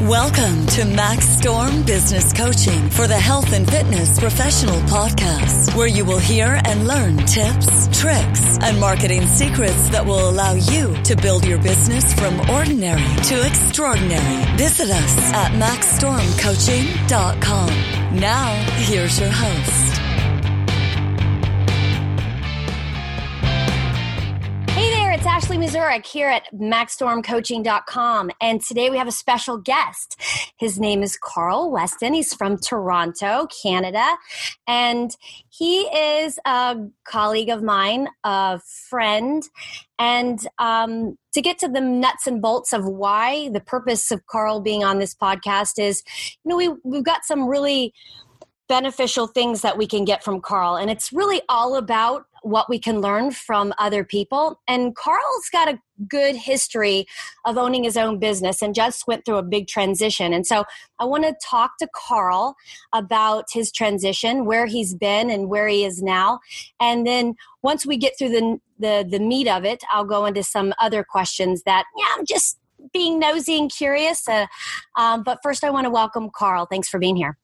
Welcome to Max Storm Business Coaching for the Health and Fitness Professional Podcast, where you will hear and learn tips, tricks, and marketing secrets that will allow you to build your business from ordinary to extraordinary. Visit us at maxstormcoaching.com. Now, here's your host. Ashley Mazurik here at maxstormcoaching.com. And today we have a special guest. His name is Carl Weston. He's from Toronto, Canada. And he is a colleague of mine, a friend. And um, to get to the nuts and bolts of why the purpose of Carl being on this podcast is, you know, we, we've got some really beneficial things that we can get from Carl. And it's really all about what we can learn from other people. And Carl's got a good history of owning his own business and just went through a big transition. And so I want to talk to Carl about his transition, where he's been and where he is now. And then once we get through the the, the meat of it, I'll go into some other questions that, yeah, I'm just being nosy and curious. Uh, um, but first, I want to welcome Carl. Thanks for being here.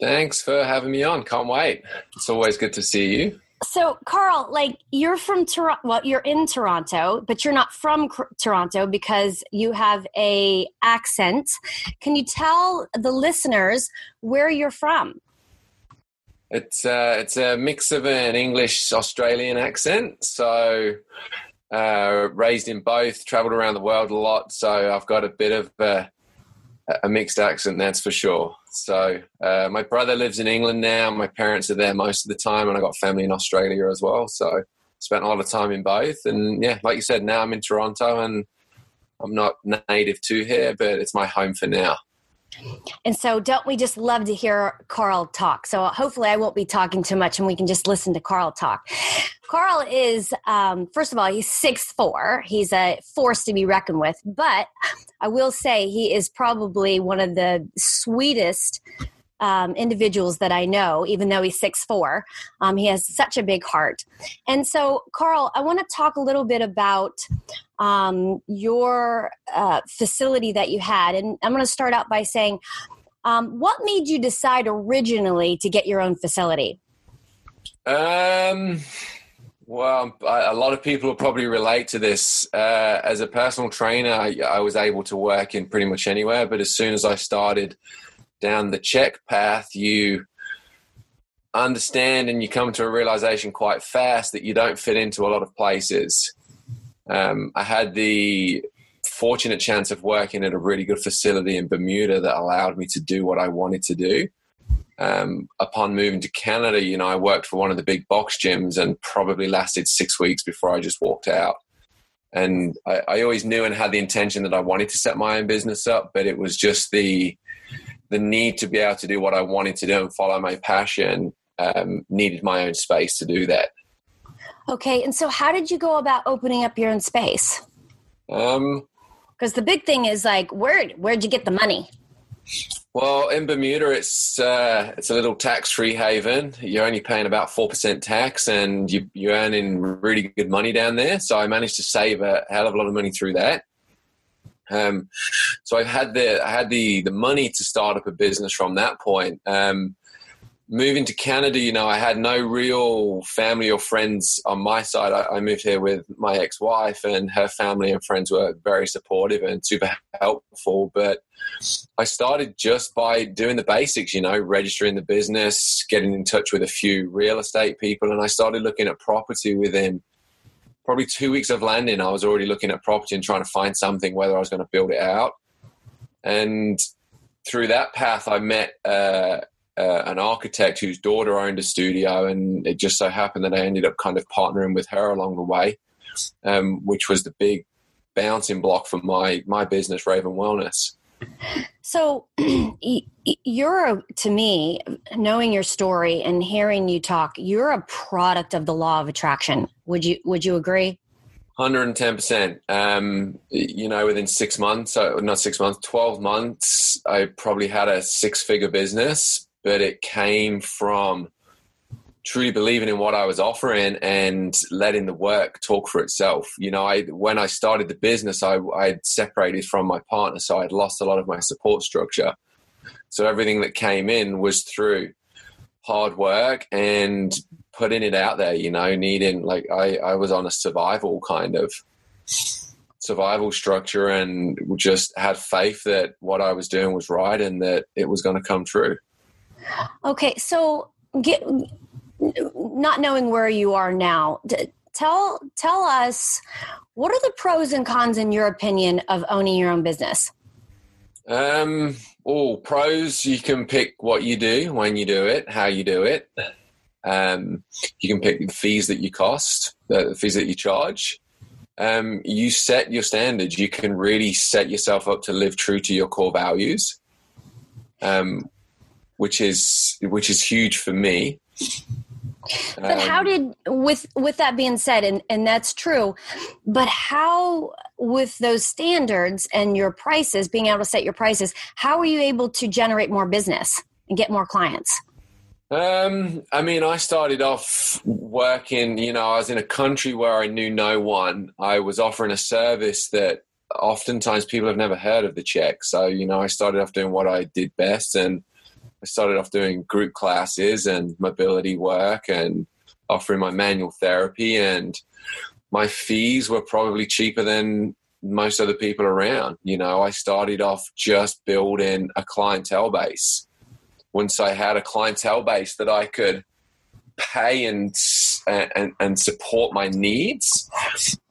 Thanks for having me on. Can't wait. It's always good to see you. So, Carl, like you're from Toronto, well, you're in Toronto, but you're not from Toronto because you have a accent. Can you tell the listeners where you're from? It's uh, it's a mix of an English Australian accent. So, uh, raised in both, traveled around the world a lot. So, I've got a bit of a, a mixed accent, that's for sure. So uh, my brother lives in England now. My parents are there most of the time, and I got family in Australia as well. So spent a lot of time in both. And yeah, like you said, now I'm in Toronto, and I'm not native to here, but it's my home for now. And so, don't we just love to hear Carl talk? So, hopefully, I won't be talking too much and we can just listen to Carl talk. Carl is, um, first of all, he's six four. He's a force to be reckoned with. But I will say he is probably one of the sweetest um, individuals that I know, even though he's six four. Um, he has such a big heart. And so, Carl, I want to talk a little bit about um, your uh, facility that you had. And I'm going to start out by saying, um, what made you decide originally to get your own facility? Um, well, a lot of people will probably relate to this. Uh, as a personal trainer, I, I, was able to work in pretty much anywhere, but as soon as I started down the CHEK path, you understand and you come to a realization quite fast that you don't fit into a lot of places. Um, I had the fortunate chance of working at a really good facility in Bermuda that allowed me to do what I wanted to do. Um, upon moving to Canada, you know, I worked for one of the big box gyms and probably lasted six weeks before I just walked out. And I, I always knew and had the intention that I wanted to set my own business up, but it was just the the need to be able to do what I wanted to do and follow my passion um, needed my own space to do that. Okay, and so how did you go about opening up your own space? Um, because the big thing is like, where where'd you get the money? Well, in Bermuda, it's uh, it's a little tax free haven. You're only paying about four percent tax, and you, you're earning really good money down there. So I managed to save a hell of a lot of money through that. Um, so I had the I had the the money to start up a business from that point. Um, moving to Canada, you know, I had no real family or friends on my side. I, I moved here with my ex wife, and her family and friends were very supportive and super helpful. But I started just by doing the basics, you know, registering the business, getting in touch with a few real estate people, and I started looking at property within probably two weeks of landing. I was already looking at property and trying to find something, whether I was going to build it out. And through that path, I met. Uh, uh, an architect whose daughter owned a studio, and it just so happened that I ended up kind of partnering with her along the way, um, which was the big bouncing block for my my business, Raven Wellness. So, you're to me, knowing your story and hearing you talk, you're a product of the law of attraction. Would you Would you agree? 110%. Um, you know, within six months, uh, not six months, 12 months, I probably had a six figure business but it came from truly believing in what I was offering and letting the work talk for itself. You know, I when I started the business, I I separated from my partner, so I'd lost a lot of my support structure. So everything that came in was through hard work and putting it out there. You know, needing like I I was on a survival kind of survival structure and just had faith that what I was doing was right and that it was going to come true. Okay, so get not knowing where you are now, tell tell us what are the pros and cons in your opinion of owning your own business? Um, oh, pros you can pick what you do, when you do it, how you do it. Um, you can pick the fees that you cost, the fees that you charge. Um, you set your standards. You can really set yourself up to live true to your core values, um, which is which is huge for me. But how um, did with with that being said, and and that's true, but how with those standards and your prices, being able to set your prices, how are you able to generate more business and get more clients? Um, I mean, I started off working, you know, I was in a country where I knew no one. I was offering a service that oftentimes people have never heard of the CHEK. So, you know, I started off doing what I did best and I started off doing group classes and mobility work and offering my manual therapy and my fees were probably cheaper than most other people around. You know, I started off just building a clientele base once I had a clientele base that I could pay and and, and support my needs,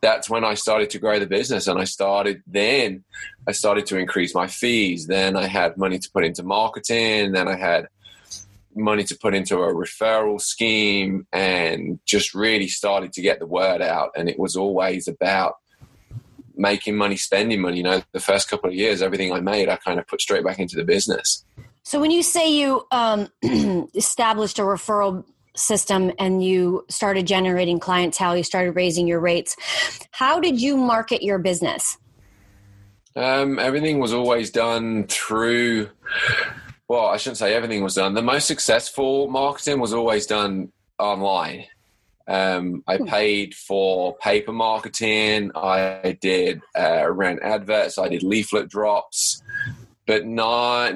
that's when I started to grow the business. And I started then I started to increase my fees. Then I had money to put into marketing. Then I had money to put into a referral scheme and just really started to get the word out. And it was always about making money, spending money. You know, the first couple of years, everything I made, I kind of put straight back into the business. So when you say you um, established a referral system and you started generating clientele, you started raising your rates, how did you market your business? Um, everything was always done through. Well, I shouldn't say everything was done. The most successful marketing was always done online. Um, I hmm. paid for paper marketing. I did uh, ran adverts. I did leaflet drops but not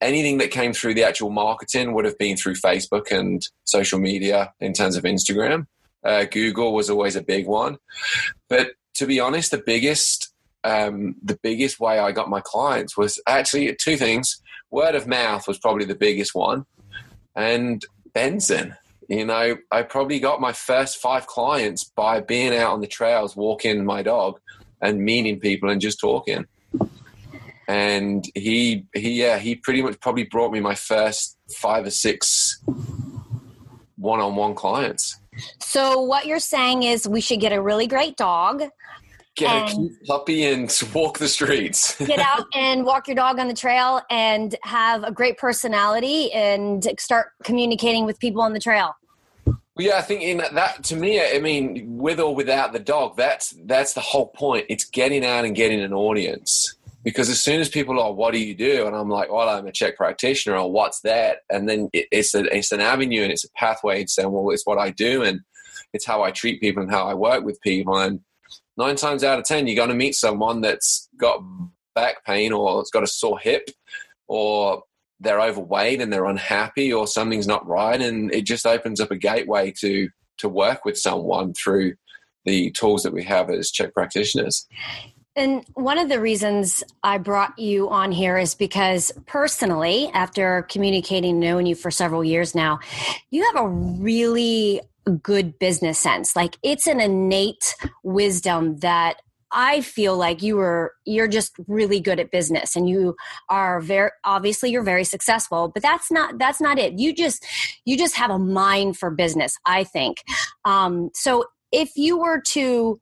anything that came through the actual marketing would have been through Facebook and social media in terms of Instagram. Uh, Google was always a big one, but to be honest, the biggest um, the biggest way I got my clients was actually two things. Word of mouth was probably the biggest one, and Benson. You know, I probably got my first five clients by being out on the trails, walking my dog, and meeting people and just talking and he he yeah he pretty much probably brought me my first five or six one-on-one clients. So what you're saying is we should get a really great dog. Get a cute puppy and walk the streets. get out and walk your dog on the trail and have a great personality and start communicating with people on the trail. Well, yeah, I think in that to me, I mean, with or without the dog, that's that's the whole point. It's getting out and getting an audience because as soon as people are, what do you do? And I'm like, well, I'm a CHEK practitioner, or what's that? And then it, it's a, it's an avenue and it's a pathway to saying, well, it's what I do and it's how I treat people and how I work with people. And nine times out of ten, you're going to meet someone that's got back pain or it's got a sore hip or they're overweight and they're unhappy or something's not right, and it just opens up a gateway to to work with someone through the tools that we have as CHEK practitioners. And one of the reasons I brought you on here is because personally, after communicating knowing you for several years now, you have a really good business sense. Like it's an innate wisdom that I feel like you were you're just really good at business and you are very obviously you're very successful but that's not that's not it you just you just have a mind for business I think um, so if you were to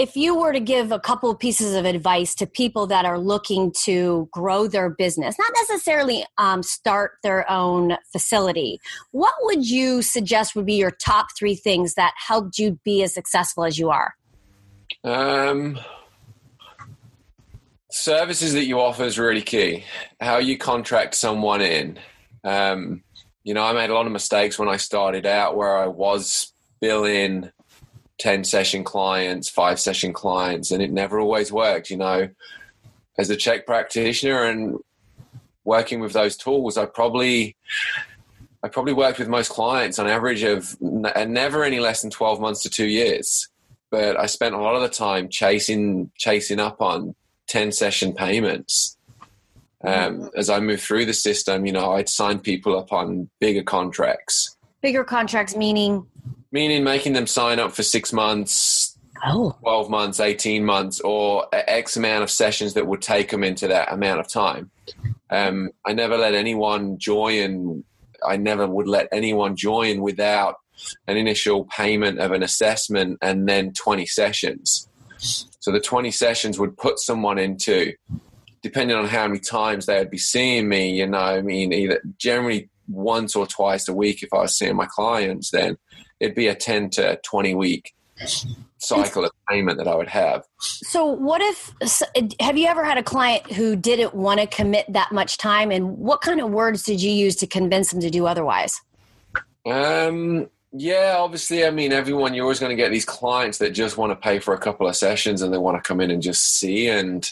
if you were to give a couple of pieces of advice to people that are looking to grow their business, not necessarily um, start their own facility, what would you suggest would be your top three things that helped you be as successful as you are? Um, services that you offer is really key. How you contract someone in. Um, you know, I made a lot of mistakes when I started out where I was billing 10 session clients, five session clients, and it never always worked. You know, as a CHEK practitioner and working with those tools, I probably. I probably worked with most clients on average of n- never any less than 12 months to two years. But I spent a lot of the time chasing, chasing up on 10 session payments. Um, as I moved through the system, you know, I'd sign people up on bigger contracts. Bigger contracts meaning meaning making them sign up for six months, oh. 12 months, 18 months, or X amount of sessions that would take them into that amount of time. Um, I never let anyone join, I never would let anyone join without an initial payment of an assessment and then 20 sessions. So the 20 sessions would put someone into, depending on how many times they would be seeing me, you know, I mean, either generally once or twice a week if I was seeing my clients, then it'd be a 10 to 20 week cycle of payment that I would have. So, what if have you ever had a client who didn't want to commit that much time, and what kind of words did you use to convince them to do otherwise? Um, yeah, obviously, I mean, everyone you're always going to get these clients that just want to pay for a couple of sessions and they want to come in and just see and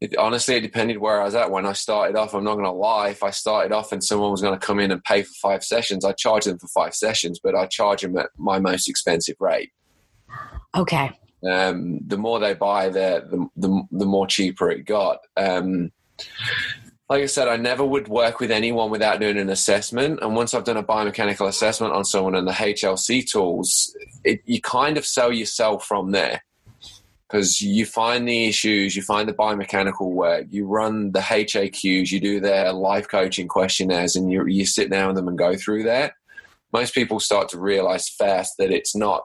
it, honestly, it depended where I was at when I started off. I'm not going to lie. If I started off and someone was going to come in and pay for five sessions, I'd charge them for five sessions, but I charge them at my most expensive rate. Okay. Um, the more they buy, the, the, the, the more cheaper it got. Um, like I said, I never would work with anyone without doing an assessment. And once I've done a biomechanical assessment on someone and the HLC tools, it, you kind of sell yourself from there because you find the issues, you find the biomechanical work, you run the HAQs, you do their life coaching questionnaires, and you, you sit down with them and go through that. Most people start to realize fast that it's not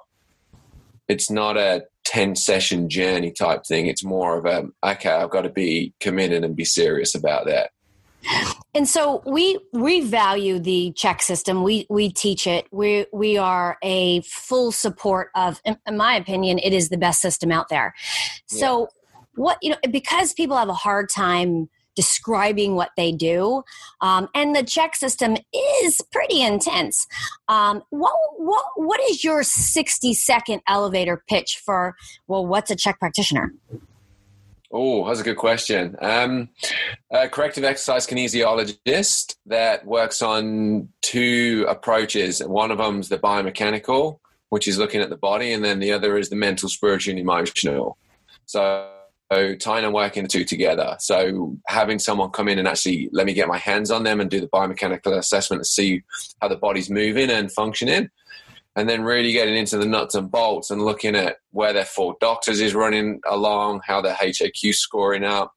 it's not a 10 session journey type thing. It's more of a okay, I've got to be committed and be serious about that. And so we we value the CHEK system. We we teach it. We we are a full support of. In, my opinion, it is the best system out there. So yeah. what you know because people have a hard time describing what they do, um, and the CHEK system is pretty intense. Um, what what what is your sixty second elevator pitch for? Well, what's a CHEK practitioner? Oh, that's a good question. Um, a corrective exercise kinesiologist that works on two approaches. One of them is the biomechanical, which is looking at the body, and then the other is the mental, spiritual, and emotional. So, so tying and working the two together. So having someone come in and actually let me get my hands on them and do the biomechanical assessment to see how the body's moving and functioning and then really getting into the nuts and bolts and looking at where their four doctors is running along, how their HAQ scoring up,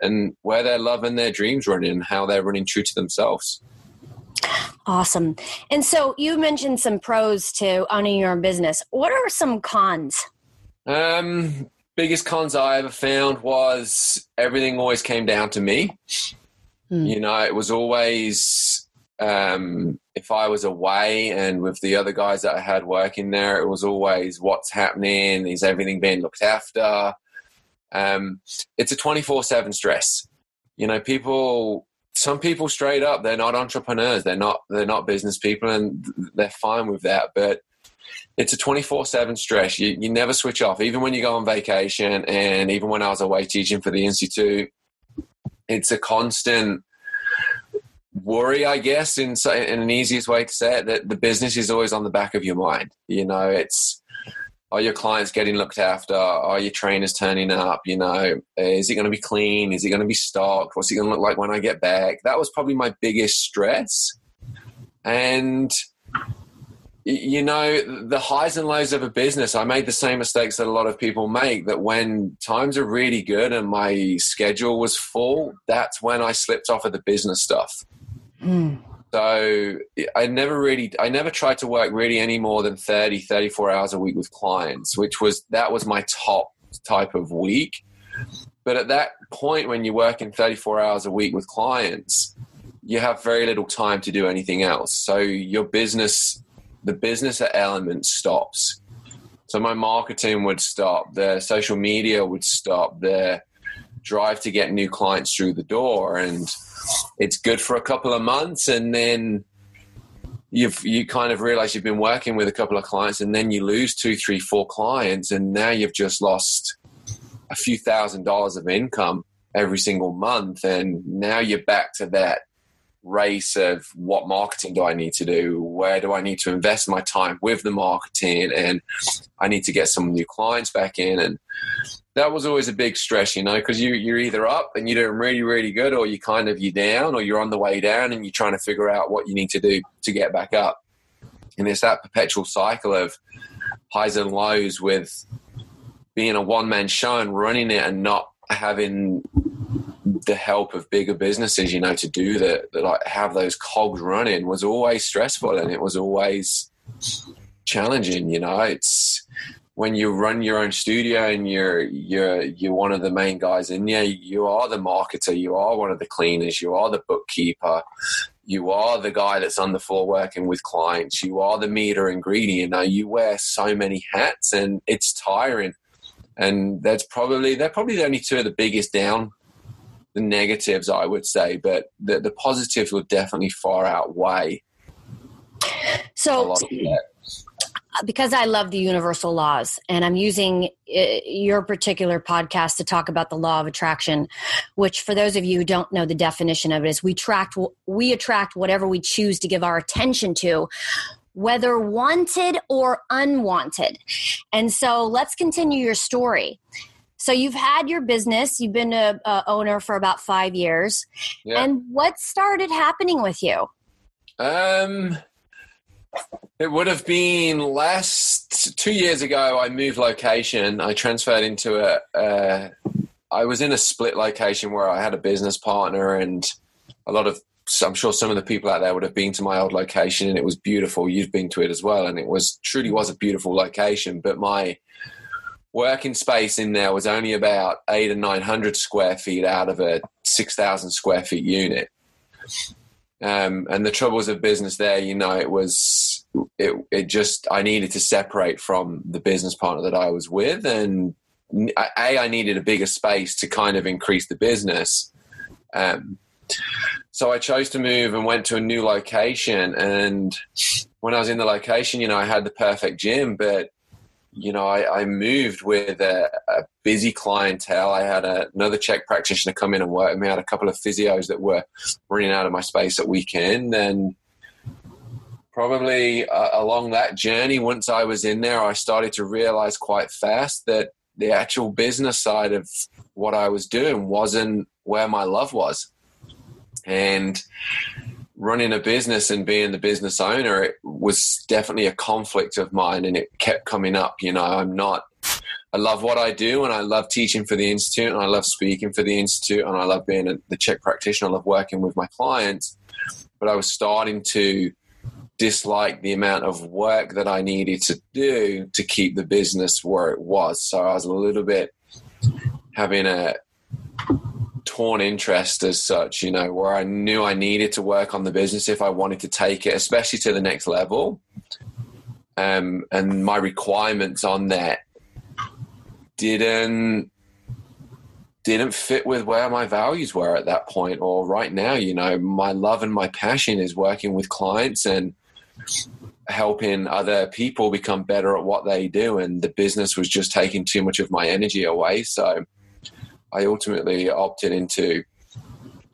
and where they're loving their dreams running, and how they're running true to themselves. Awesome. And so you mentioned some pros to owning your own business. What are some cons? Um, biggest cons I ever found was everything always came down to me. Hmm. You know, it was always um, if I was away and with the other guys that I had working there, it was always what's happening, is everything being looked after? Um, it's a 24 7 stress. You know, people, some people straight up, they're not entrepreneurs, they're not, they're not business people, and they're fine with that. But it's a 24 7 stress. You, you never switch off, even when you go on vacation, and even when I was away teaching for the Institute, it's a constant worry, I guess, in, in an easiest way to say it, that the business is always on the back of your mind. You know, it's are your clients getting looked after? Are your trainers turning up? You know, is it going to be clean? Is it going to be stocked? What's it going to look like when I get back? That was probably my biggest stress. And you know the highs and lows of a business i made the same mistakes that a lot of people make that when times are really good and my schedule was full that's when i slipped off of the business stuff Mm. So I never really, I never tried to work really any more than 30, 34 hours a week with clients, which was, that was my top type of week. But at that point, when you're working 34 hours a week with clients, you have very little time to do anything else. So your business, the business element stops. So my marketing would stop, the social media would stop, the drive to get new clients through the door. And it's good for a couple of months and then you've you kind of realize you've been working with a couple of clients and then you lose two three four clients and now you've just lost a few thousand dollars of income every single month and now you're back to that race of what marketing do I need to do? Where do I need to invest my time with the marketing? And I need to get some new clients back in. And that was always a big stress, you know, because you, you're either up and you're doing really, really good, or you kind of you're down, or you're on the way down, and you're trying to figure out what you need to do to get back up. And it's that perpetual cycle of highs and lows with being a one man show and running it and not having the help of bigger businesses, you know, to do that, like have those cogs running was always stressful and it was always challenging. You know, it's when you run your own studio and you're you're you're one of the main guys in there. You are the marketer. You are one of the cleaners. You are the bookkeeper. You are the guy that's on the floor working with clients. You are the meter. You know, you wear so many hats and it's tiring. And that's probably they're probably the only two of the biggest down the negatives, I would say, but the, the positives would definitely far outweigh. So, because I love the universal laws, and I'm using uh, your particular podcast to talk about the law of attraction, which, for those of you who don't know the definition of it, is we attract we attract whatever we choose to give our attention to whether wanted or unwanted. And so let's continue your story. So you've had your business, you've been a, a owner for about five years, yeah. and what started happening with you? Um, it would have been last two years ago. I moved location. I transferred into a. Uh, I was in a split location where I had a business partner, and a lot of. I'm sure some of the people out there would have been to my old location, and it was beautiful. You've been to it as well, and it was truly was a beautiful location. But my working space in there was only about eight or nine hundred square feet out of a six thousand square feet unit. Um, and the troubles of business there, you know, it was it it just I needed to separate from the business partner that I was with, and a I needed a bigger space to kind of increase the business. Um, so I chose to move and went to a new location. And when I was in the location, you know, I had the perfect gym, but you know, I, I moved with a, a, busy clientele. I had a, another CHEK practitioner come in and work with me. I had a couple of physios that were running out of my space at weekend. And probably uh, along that journey, once I was in there, I started to realize quite fast that the actual business side of what I was doing wasn't where my love was. And running a business and being the business owner it was definitely a conflict of mine and it kept coming up you know. I'm not i love what i do and i love teaching for the institute and i love speaking for the institute and i love being a, the CHEK practitioner. I love working with my clients. But i was starting to dislike the amount of work that i needed to do to keep the business where it was. So i was a little bit having a torn interest as such, you know, where I knew I needed to work on the business if I wanted to take it, especially to the next level. Um, and my requirements on that didn't didn't fit with where my values were at that point or right now you know my love and my passion is working with clients and helping other people become better at what they do and the business was just taking too much of my energy away so I ultimately opted into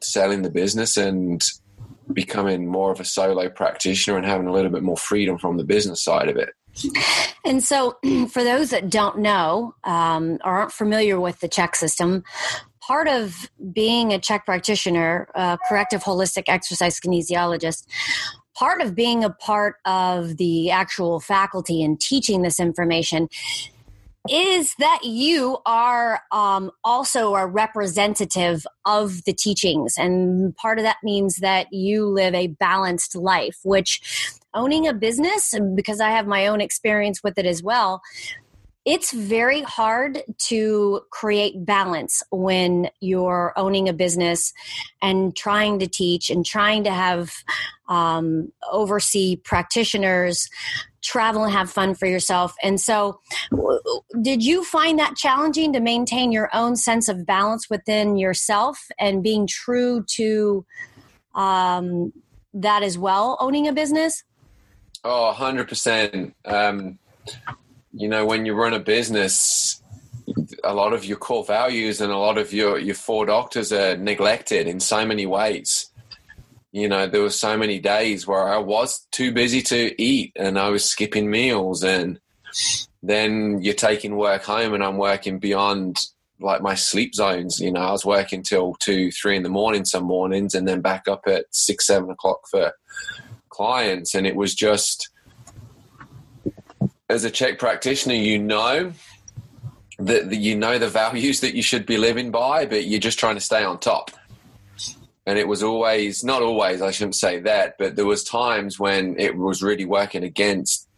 selling the business and becoming more of a solo practitioner and having a little bit more freedom from the business side of it. And so, for those that don't know um, or aren't familiar with the CHEK system, part of being a CHEK practitioner, a corrective holistic exercise kinesiologist, part of being a part of the actual faculty and teaching this information is that you are um, also a representative of the teachings. And part of that means that you live a balanced life, which owning a business, because I have my own experience with it as well, it's very hard to create balance when you're owning a business and trying to teach and trying to have um, oversee practitioners travel and have fun for yourself and so did you find that challenging to maintain your own sense of balance within yourself and being true to um, that as well owning a business Oh, 100%. Um, you know, when you run a business, a lot of your core values and a lot of your, your four doctors are neglected in so many ways. You know, there were so many days where I was too busy to eat and I was skipping meals and then you're taking work home and I'm working beyond like my sleep zones. You know, I was working till two, three in the morning some mornings and then back up at six, seven o'clock for clients. And it was just, as a CHEK practitioner, you know that you know the values that you should be living by, but you're just trying to stay on top. And it was always, not always, I shouldn't say that, but there was times when it was really working against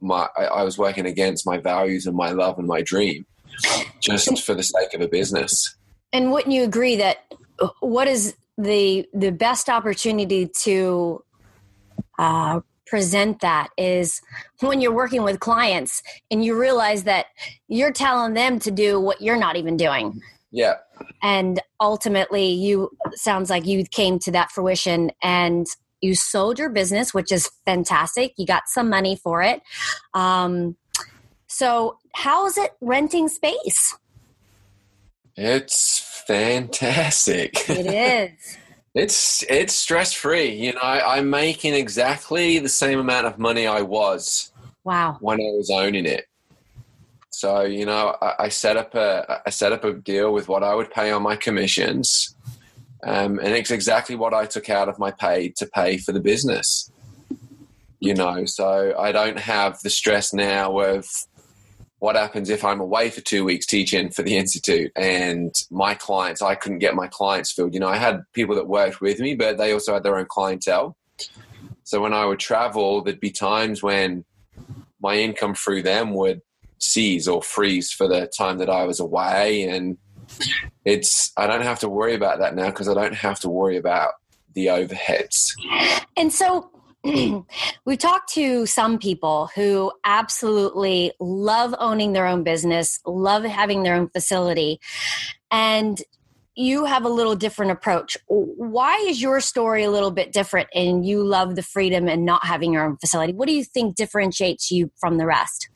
my, I was working against my values and my love and my dream, just for the sake of a business. And wouldn't you agree that what is the the best opportunity to uh, present that is when you're working with clients and you realize that you're telling them to do what you're not even doing. Yeah. And ultimately, you sounds like you came to that fruition and you sold your business, which is fantastic. You got some money for it. Um, so, how is it renting space? It's fantastic. It is. It's it's stress free. You know, I, I'm making exactly the same amount of money I was Wow. when I was owning it. So you know, I, I set up a I set up a deal with what I would pay on my commissions, um, and it's exactly what I took out of my pay to pay for the business. You know, so I don't have the stress now of what happens if I'm away for two weeks teaching for the institute and my clients, I couldn't get my clients filled. You know, I had people that worked with me, but they also had their own clientele. So when I would travel, there'd be times when my income through them would cease or freeze for the time that I was away. And it's, I don't have to worry about that now because I don't have to worry about the overheads. And so we've talked to some people who absolutely love owning their own business, love having their own facility, and you have a little different approach. Why is your story a little bit different and you love the freedom and not having your own facility? What do you think differentiates you from the rest?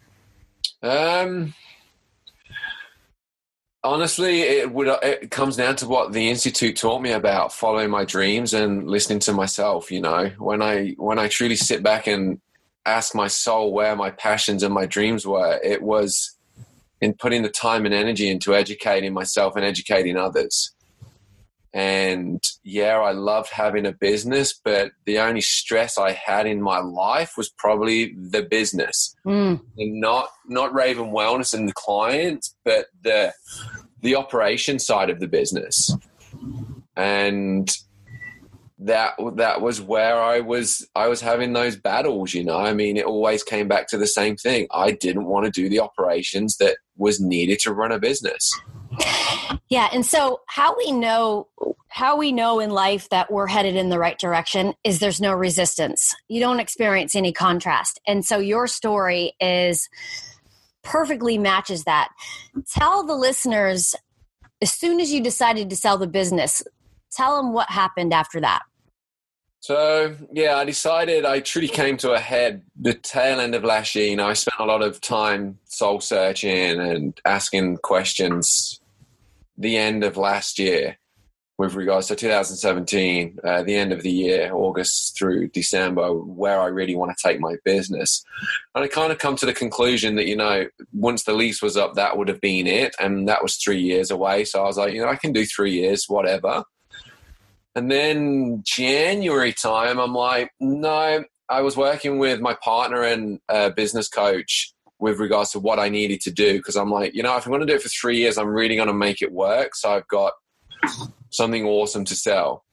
Um, honestly, it would. It comes down to what the institute taught me about following my dreams and listening to myself. You know, when I when I truly sit back and ask my soul where my passions and my dreams were, it was in putting the time and energy into educating myself and educating others. And yeah, I loved having a business, but the only stress I had in my life was probably the business, Mm. and not not Raven Wellness and the clients, but the the operation side of the business. And that that was where I was I was having those battles, you know. I mean, it always came back to the same thing. I didn't want to do the operations that was needed to run a business. Yeah, and so how we know how we know in life that we're headed in the right direction is there's no resistance. You don't experience any contrast. And so your story is perfectly matches that. Tell the listeners as soon as you decided to sell the business, tell them what happened after that. So yeah, I decided I truly came to a head the tail end of last year. You know, I spent a lot of time soul searching and asking questions. The end of last year, with regards to 2017, uh, the end of the year, August through December, where I really want to take my business, and I kind of come to the conclusion that you know, once the lease was up, that would have been it, and that was three years away. So I was like, you know, I can do three years, whatever. And then January time, I'm like, no, I was working with my partner and uh, business coach with regards to what I needed to do because I'm like, you know, if I'm going to do it for three years, I'm really going to make it work. So I've got something awesome to sell.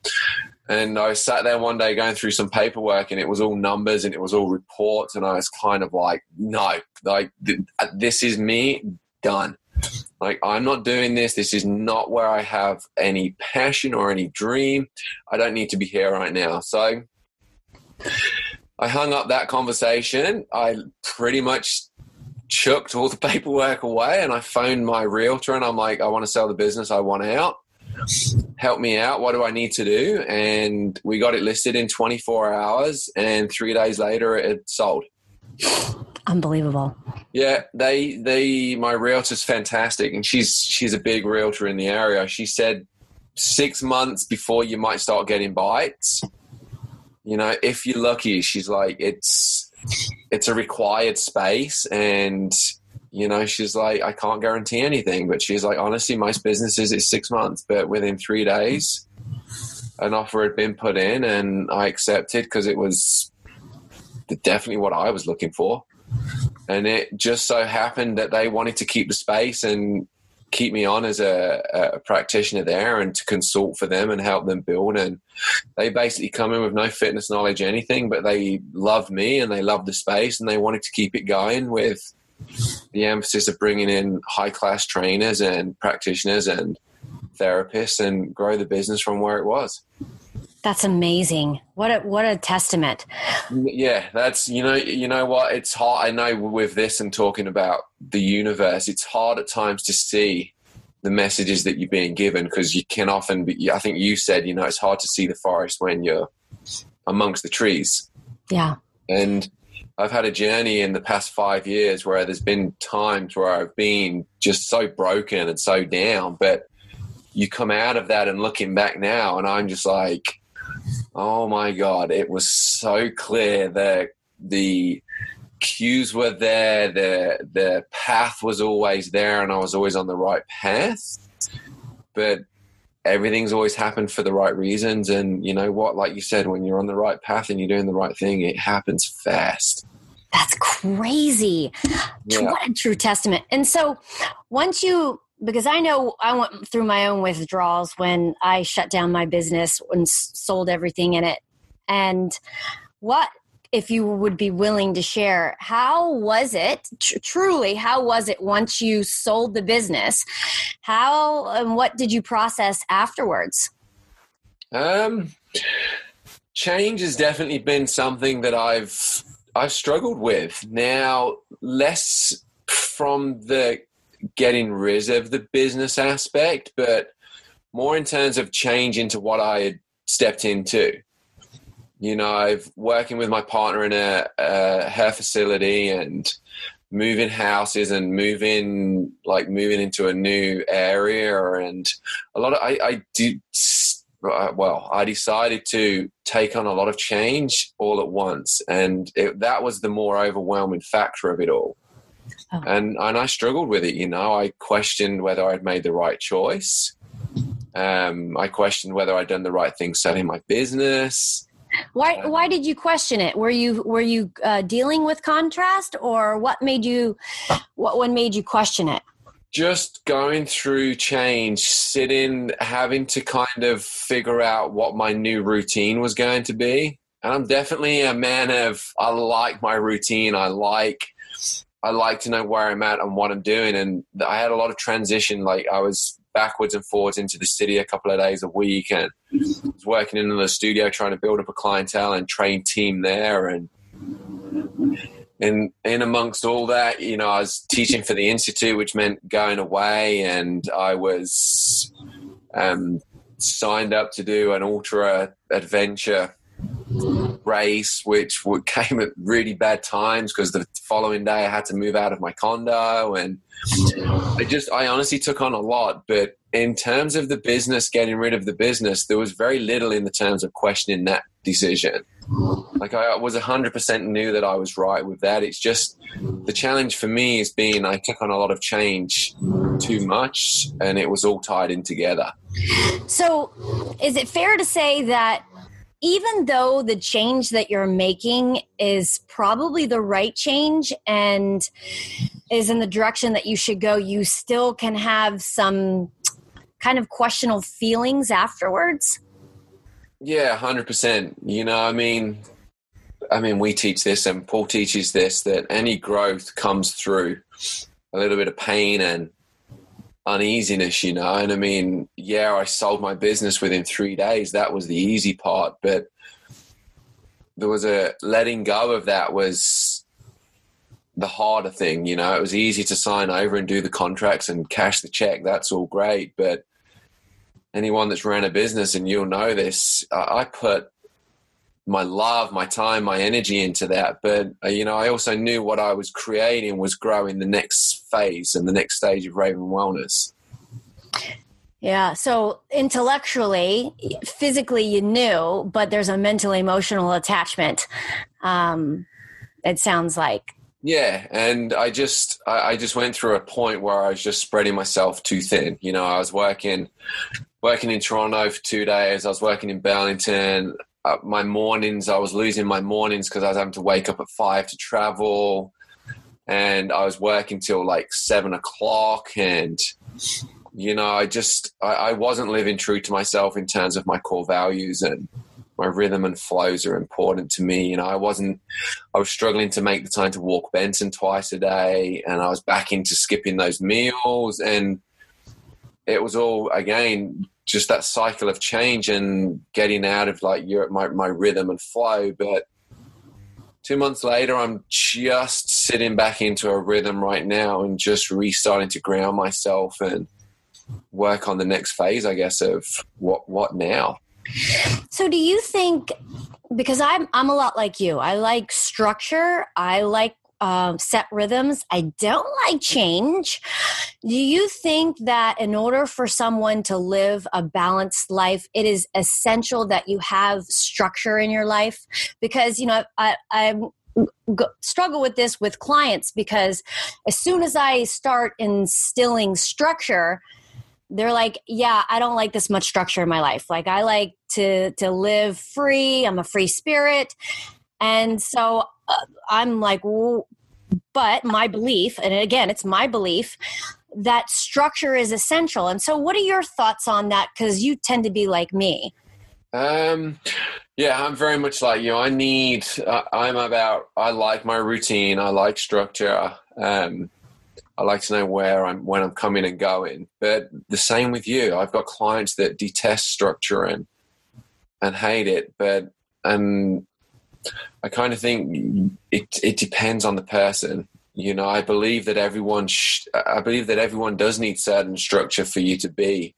And I sat there one day going through some paperwork and it was all numbers and it was all reports. And I was kind of like, no, like, th- uh, this is me done. Like, I'm not doing this. This is not where I have any passion or any dream. I don't need to be here right now. So I hung up that conversation. I pretty much chucked all the paperwork away and I phoned my realtor and I'm like, I want to sell the business. I want out. help me out. What do I need to do? And we got it listed in 24 hours, and three days later, it sold. Unbelievable. Yeah, they they my realtor's fantastic, and she's she's a big realtor in the area. She said six months before you might start getting bites. You know, if you're lucky, she's like it's it's a required space, and you know, she's like I can't guarantee anything, but she's like honestly, most businesses it's six months, but within three days, an offer had been put in, and I accepted because it was definitely what I was looking for. And it just so happened that they wanted to keep the space and keep me on as a, a, practitioner there and to consult for them and help them build. And they basically come in with no fitness knowledge anything but they loved me and they loved the space and they wanted to keep it going with the emphasis of bringing in high class trainers and practitioners and therapists and grow the business from where it was that's amazing. What a what a testament. Mm, yeah, that's you know you know what it's hard. I know with this and talking about the universe, it's hard at times to see the messages that you're being given because you can often be. I think you said you know it's hard to see the forest when you're amongst the trees. Yeah, and I've had a journey in the past five years where there's been times where I've been just so broken and so down, but you come out of that and looking back now, and I'm just like Oh my god, it was so clear that the cues were there, the the path was always there, and I was always on the right path. But everything's always happened for the right reasons, and you know what? Like you said, when you're on the right path and you're doing the right thing, it happens fast. That's crazy. Yeah. What a true testament. And so, once you because I know I went through my own withdrawals when I shut down my business and sold everything in it. And what, if you would be willing to share, how was it tr- truly? How was it once you sold the business? How and what did you process afterwards? Um, change has definitely been something that I've I've struggled with. Now, less from the getting rid of the business aspect, but more in terms of change into what I had stepped into. You know, I've working with my partner in a, a her facility and moving houses and moving like moving into a new area and a lot of I, I did well I decided to take on a lot of change all at once and it, that was the more overwhelming factor of it all Oh. And and I struggled with it. You know, I questioned whether I'd made the right choice. Um, I questioned whether I'd done the right thing setting my business. Why um, why did you question it? Were you were you uh, dealing with contrast, or what made you what one made you question it? Just going through change, sitting, having to kind of figure out what my new routine was going to be. And I'm definitely a man of I like my routine. I like I like to know where I'm at and what I'm doing. And I had a lot of transition. Like I was backwards and forwards into the city a couple of days a week and was working in the studio trying to build up a clientele and train team there. And in, in amongst all that, you know, I was teaching for the Institute, which meant going away. And I was um, signed up to do an ultra adventure race, which came at really bad times because the following day I had to move out of my condo, and mm-hmm. I just I honestly took on a lot. But in terms of the business, getting rid of the business, there was very little in the terms of questioning that decision. Mm-hmm. Like I was hundred percent knew that I was right with that. It's just the challenge for me has been I took on a lot of change too much, and it was all tied in together. So, is it fair to say that even though the change that you're making is probably the right change and is in the direction that you should go, you still can have some kind of questionable feelings afterwards. Yeah, hundred percent. You know, I mean, I mean, we teach this, and Paul teaches this that any growth comes through a little bit of pain and uneasiness, you know. And I mean, yeah, I sold my business within three days. That was the easy part, but there was a letting go of that was the harder thing, you know. It was easy to sign over and do the contracts and cash the check. That's all great, but anyone that's ran a business, and you'll know this, I put my love, my time, my energy into that. But uh, you know, I also knew what I was creating was growing the next phase and the next stage of Raven Wellness. Yeah. So intellectually, physically, you knew, but there's a mental emotional attachment. Um, it sounds like. Yeah, and I just I, I just went through a point where I was just spreading myself too thin. You know, I was working working in Toronto for two days. I was working in Burlington. Uh, my mornings, I was losing my mornings because I was having to wake up at five to travel, and I was working till like seven o'clock, and you know, I just I, I wasn't living true to myself in terms of my core values and my rhythm and flows are important to me. You know, I wasn't, I was struggling to make the time to walk Benson twice a day, and I was back into skipping those meals, and it was all again just that cycle of change and getting out of like your my my rhythm and flow. But two months later, I'm just sitting back into a rhythm right now and just restarting to ground myself and work on the next phase, I guess, of what what now. So do you think because I'm I'm a lot like you. I like structure. I like uh, set rhythms. I don't like change. Do you think that in order for someone to live a balanced life, it is essential that you have structure in your life? Because you know, I, I struggle with this with clients because as soon as I start instilling structure, they're like yeah i don't like this much structure in my life like i like to to live free i'm a free spirit and so i'm like but my belief and again it's my belief that structure is essential and so what are your thoughts on that because you tend to be like me um yeah i'm very much like you i need i'm about i like my routine i like structure um I like to know where I'm when I'm coming and going. But the same with you. I've got clients that detest structure and and hate it, but and I kind of think it it depends on the person. You know, I believe that everyone sh- I believe that everyone does need certain structure for you to be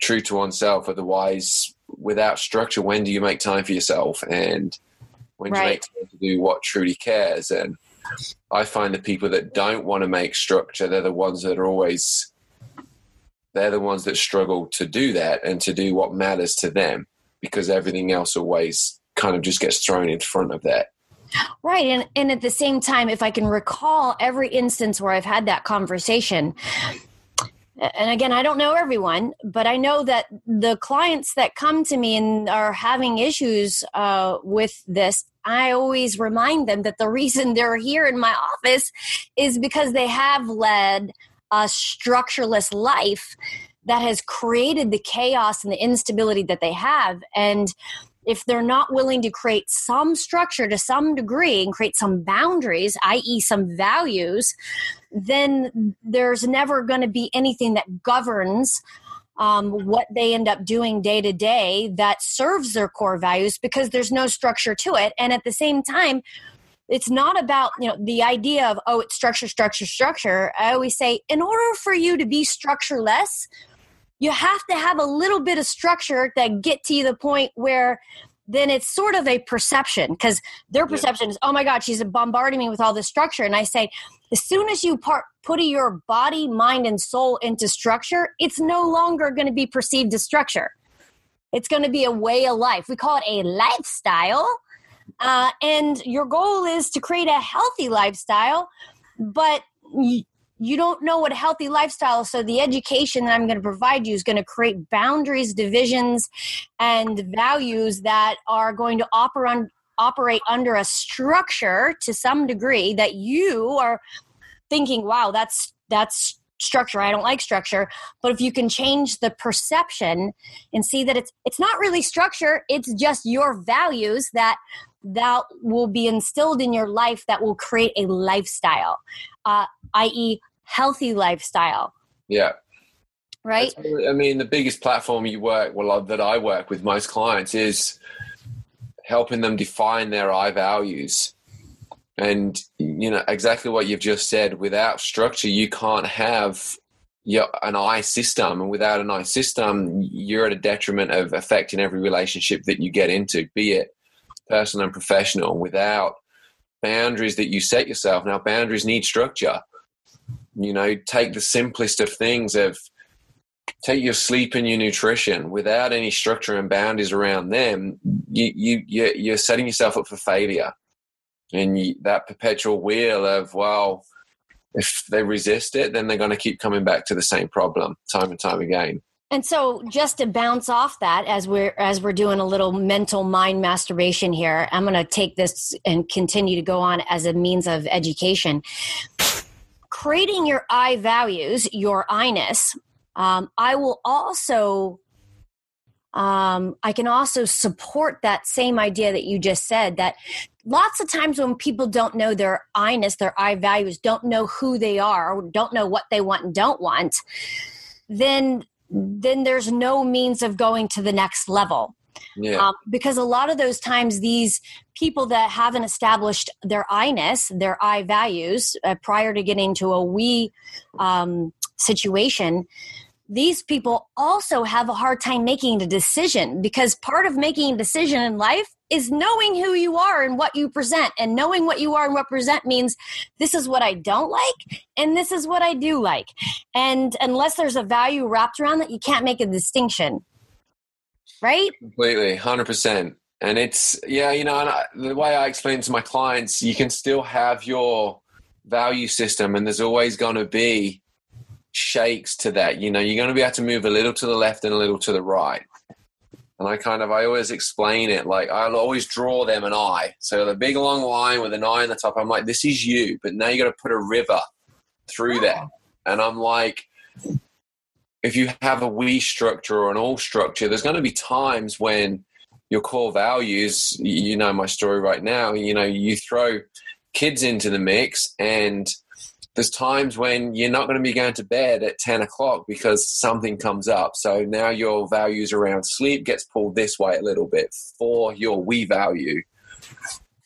true to oneself. Otherwise, without structure, when do you make time for yourself? And when do right. you make time to do what truly cares? And I find the people that don't want to make structure, they're the ones that are always, they're the ones that struggle to do that and to do what matters to them because everything else always kind of just gets thrown in front of that. Right. And, and at the same time, if I can recall every instance where I've had that conversation, and again, I don't know everyone, but I know that the clients that come to me and are having issues uh, with this, I always remind them that the reason they're here in my office is because they have led a structureless life that has created the chaos and the instability that they have. And if they're not willing to create some structure to some degree and create some boundaries, i.e., some values, then there's never going to be anything that governs um, what they end up doing day to day that serves their core values because there's no structure to it. And at the same time, it's not about you know the idea of oh it's structure structure structure i always say in order for you to be structureless you have to have a little bit of structure that get to the point where then it's sort of a perception because their perception is, oh my God, she's bombarding me with all this structure. And I say, as soon as you part, put your body, mind, and soul into structure, it's no longer going to be perceived as structure. It's going to be a way of life. We call it a lifestyle. Uh, and your goal is to create a healthy lifestyle, but you don't know what a healthy lifestyle is. So the education that I'm going to provide you is going to create boundaries, divisions, and values that are going to operate operate under a structure to some degree that you are thinking, wow, that's that's structure. I don't like structure. But if you can change the perception and see that it's it's not really structure, it's just your values that that will be instilled in your life that will create a lifestyle, uh, i.e., healthy lifestyle. Yeah. Right. I mean, the biggest platform you work well uh, that I work with most clients is helping them define their I values. And you know exactly what you've just said. Without structure, you can't have you're an I system, and without an I system, you're at a detriment of affecting every relationship that you get into, be it personal and professional. Without boundaries that you set yourself, now boundaries need structure. You know, take the simplest of things of take your sleep and your nutrition without any structure and boundaries around them. You you you're setting yourself up for failure, and you, that perpetual wheel of well if they resist it, then they're going to keep coming back to the same problem time and time again. And so just to bounce off that as we're as we're doing a little mental mind masturbation here, I'm going to take this and continue to go on as a means of education. Creating your I values, your I-ness, um, I will also um, I can also support that same idea that you just said that lots of times when people don't know their I-ness, their I values, don't know who they are, don't know what they want and don't want, then then there's no means of going to the next level. Yeah. Um, because a lot of those times, these people that haven't established their I-ness, their I values, uh, prior to getting to a we um, situation, these people also have a hard time making a decision because part of making a decision in life is knowing who you are and what you present. And knowing what you are and what present means this is what i don't like and this is what i do like. And unless there's a value wrapped around that you can't make a distinction right completely 100% and it's yeah you know I, the way i explain to my clients you can still have your value system and there's always going to be shakes to that. You know, you're going to be able to move a little to the left and a little to the right. And I kind of, I always explain it like I'll always draw them an eye. So the big long line with an eye on the top, I'm like, this is you, but now you got to put a river through that. And I'm like, if you have a we structure or an all structure, there's going to be times when your core values, you know, my story right now, you know, you throw kids into the mix and there's times when you're not going to be going to bed at 10 o'clock because something comes up. So now your values around sleep gets pulled this way a little bit for your we value.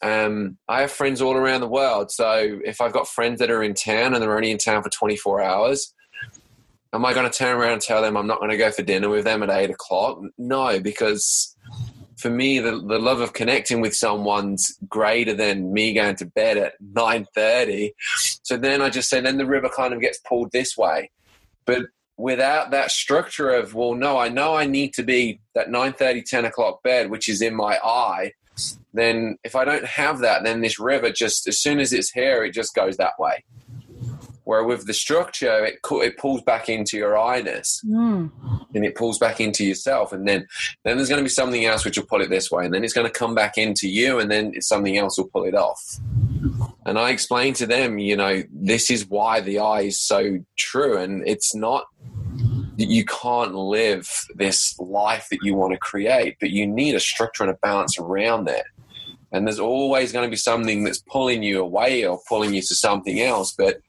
Um, I have friends all around the world. So if I've got friends that are in town and they're only in town for 24 hours, am I going to turn around and tell them I'm not going to go for dinner with them at eight o'clock? No, because for me, the, the love of connecting with someone's greater than me going to bed at 9.30. So then I just say, then the river kind of gets pulled this way. But without that structure of, well, no, I know I need to be that 9.30, 10 o'clock bed, which is in my I, then if I don't have that, then this river just, as soon as it's here, it just goes that way. Where with the structure, it it pulls back into your I-ness, mm. and it pulls back into yourself, and then then there's going to be something else which will pull it this way, and then it's going to come back into you, and then something else will pull it off. And I explain to them, you know, this is why the I is so true, and it's not you can't live this life that you want to create, but you need a structure and a balance around that and there's always going to be something that's pulling you away or pulling you to something else. But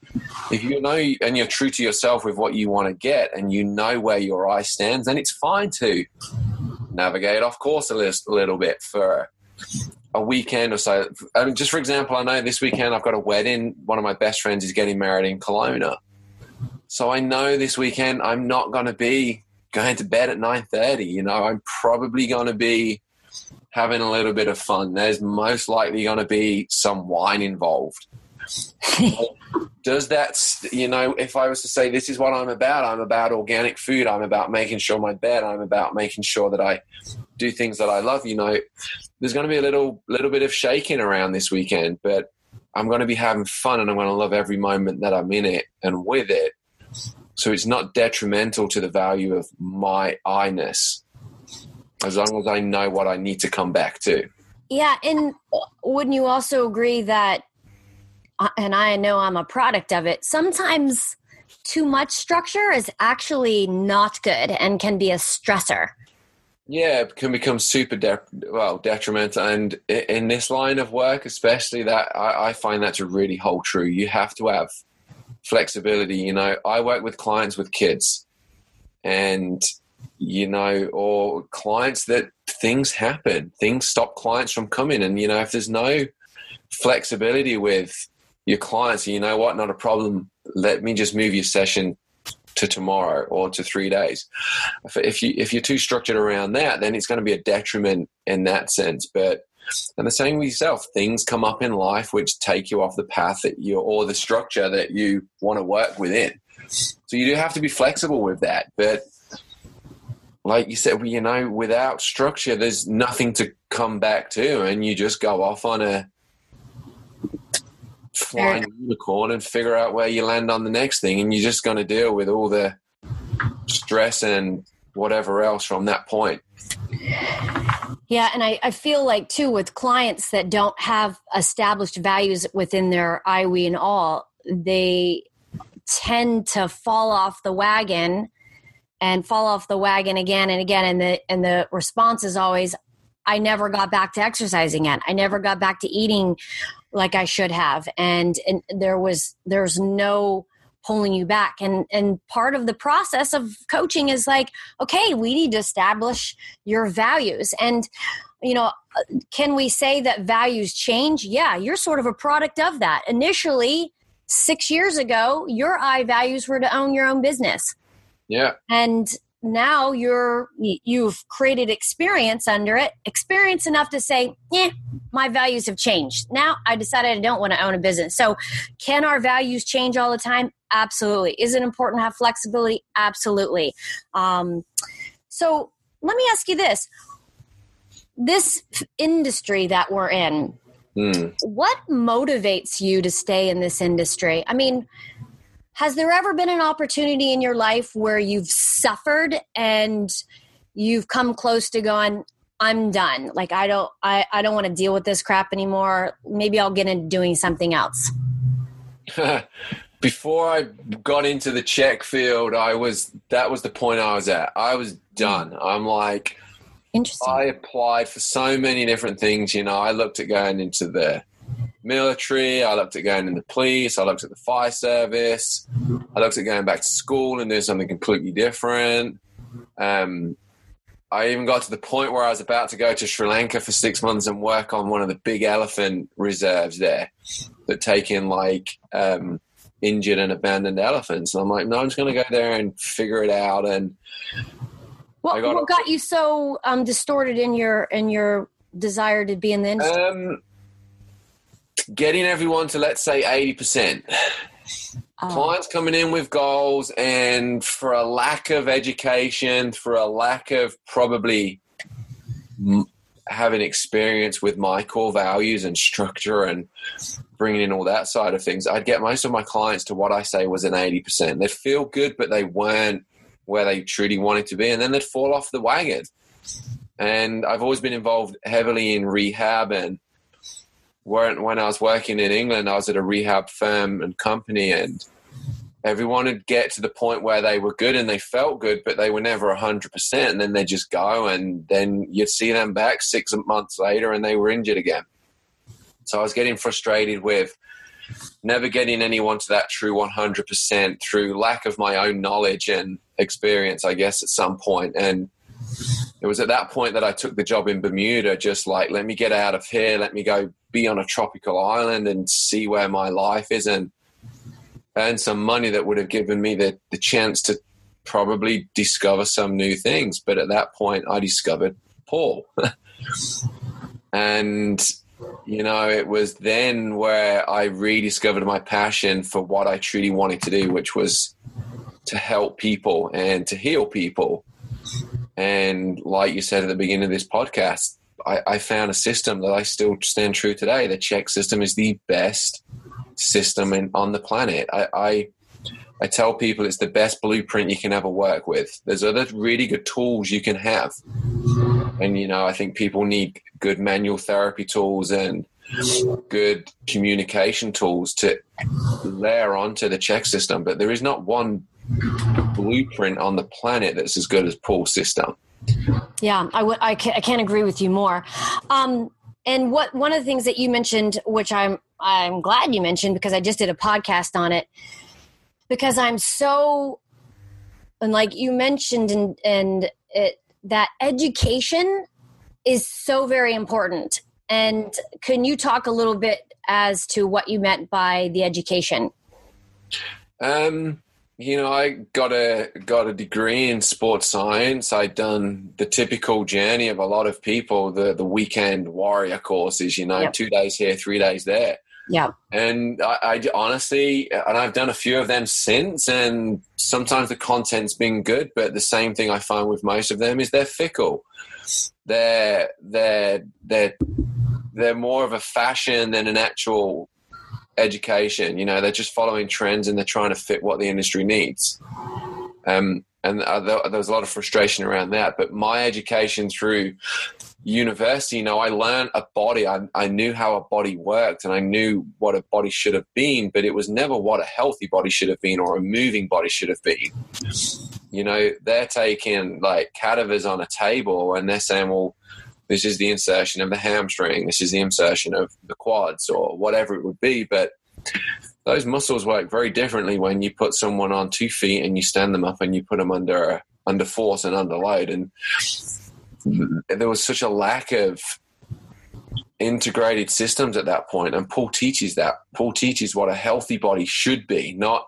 if you know and you're true to yourself with what you want to get and you know where your I stands, then it's fine to navigate off course a little, a little bit for a weekend or so. I mean, just for example, I know this weekend I've got a wedding. One of my best friends is getting married in Kelowna. So I know this weekend I'm not going to be going to bed at 9.30. You know, I'm probably going to be having a little bit of fun, there's most likely going to be some wine involved. Does that, you know, if I was to say this is what I'm about, I'm about organic food, I'm about making sure my bed, I'm about making sure that I do things that I love, you know, there's going to be a little little bit of shaking around this weekend, but I'm going to be having fun and I'm going to love every moment that I'm in it and with it. So it's not detrimental to the value of my I-ness as long as I know what I need to come back to. Yeah, and wouldn't you also agree that, uh, and I know I'm a product of it, sometimes too much structure is actually not good and can be a stressor. Yeah, it can become super de- well detrimental, and in this line of work, especially that I, I find that to really hold true. You have to have flexibility. You know, I work with clients with kids, and you know, or clients that things happen, things stop clients from coming. And, you know, if there's no flexibility with your clients, you know what, not a problem. Let me just move your session to tomorrow or to three days. If you if you're too structured around that, then it's going to be a detriment in that sense. But and the same with yourself, things come up in life which take you off the path that you or the structure that you want to work within. So you do have to be flexible with that. But like you said, you know, without structure, there's nothing to come back to, and you just go off on a flying unicorn and figure out where you land on the next thing, and you're just going to deal with all the stress and whatever else from that point. Yeah, and I, I feel like too with clients that don't have established values within their I, we, and all, they tend to fall off the wagon and fall off the wagon again and again and the and the response is always I never got back to exercising yet. I never got back to eating like I should have. And and there was there's no pulling you back. And and part of the process of coaching is like, okay, we need to establish your values. And you know, can we say that values change? Yeah, you're sort of a product of that. Initially, 6 years ago, your I values were to own your own business. Yeah. And now you're you've created experience under it experience enough to say yeah my values have changed. Now i decided i don't want to own a business. So can our values change all the time? Absolutely. Is it important to have flexibility? Absolutely. Um, so let me ask you this. This industry that we're in mm. what motivates you to stay in this industry? I mean has there ever been an opportunity in your life where you've suffered and you've come close to going i'm done. Like i don't i, I don't want to deal with this crap anymore. Maybe i'll get into doing something else before i got into the CHEK field i was that was the point i was at. I was done. I'm like Interesting. I applied for so many different things. You know, I looked at going into the military. I looked at going in the police. I looked at the fire service. I looked at going back to school and doing something completely different. Um, I even got to the point where I was about to go to Sri Lanka for six months and work on one of the big elephant reserves there that take in like um, injured and abandoned elephants. And I'm like, no, I'm just going to go there and figure it out. And what, got, what got you so um, distorted in your in your desire to be in the industry? Um, getting everyone to let's say 80%. Oh. Clients coming in with goals, and for a lack of education, for a lack of probably having experience with my core values and structure and bringing in all that side of things, I'd get most of my clients to what I say was an 80%. They'd feel good, but they weren't where they truly wanted to be, and then they'd fall off the wagon. And I've always been involved heavily in rehab and when when I was working in England, I was at a rehab firm and company, and everyone would get to the point where they were good and they felt good, but they were never hundred percent. And then they just go, and then you'd see them back six months later, and they were injured again. So I was getting frustrated with never getting anyone to that true 100% through lack of my own knowledge and experience, I guess, at some point. And it was at that point that I took the job in Bermuda, just like, let me get out of here, let me go be on a tropical island and see where my life is and earn some money that would have given me the, the chance to probably discover some new things. But at that point, I discovered Paul. and, you know, it was then where I rediscovered my passion for what I truly wanted to do, which was to help people and to heal people and like you said at the beginning of this podcast, I, I found a system that I still stand true today. The CHEK system is the best system in, on the planet. I, I I tell people it's the best blueprint you can ever work with. There's other really good tools you can have. And, you know, I think people need good manual therapy tools and good communication tools to layer onto the CHEK system. But there is not one blueprint on the planet that's as good as Paul's system. Yeah, I, I, can, I can't agree with you more. Um, and what one of the things that you mentioned, which I'm I'm glad you mentioned because I just did a podcast on it, because I'm so and like you mentioned and and it that education is so very important. And can you talk a little bit as to what you meant by the education? Um, you know, I got a got a degree in sports science. I'd done the typical journey of a lot of people, the the weekend warrior courses. You know, yep. two days here, three days there. Yeah. And I, I, honestly, and I've done a few of them since, and sometimes the content's been good, but the same thing I find with most of them is they're fickle. They're they're they're they're more of a fashion than an actual education. You know, they're just following trends and they're trying to fit what the industry needs. Um, and uh, there, there was a lot of frustration around that. But my education through university, you know, I learned a body. I, I knew how a body worked and I knew what a body should have been, but it was never what a healthy body should have been or a moving body should have been. You know, they're taking like cadavers on a table and they're saying, well, this is the insertion of the hamstring, this is the insertion of the quads, or whatever it would be. But those muscles work very differently when you put someone on two feet and you stand them up and you put them under under force and under load. And there was such a lack of integrated systems at that point. and paul teaches that paul teaches what a healthy body should be not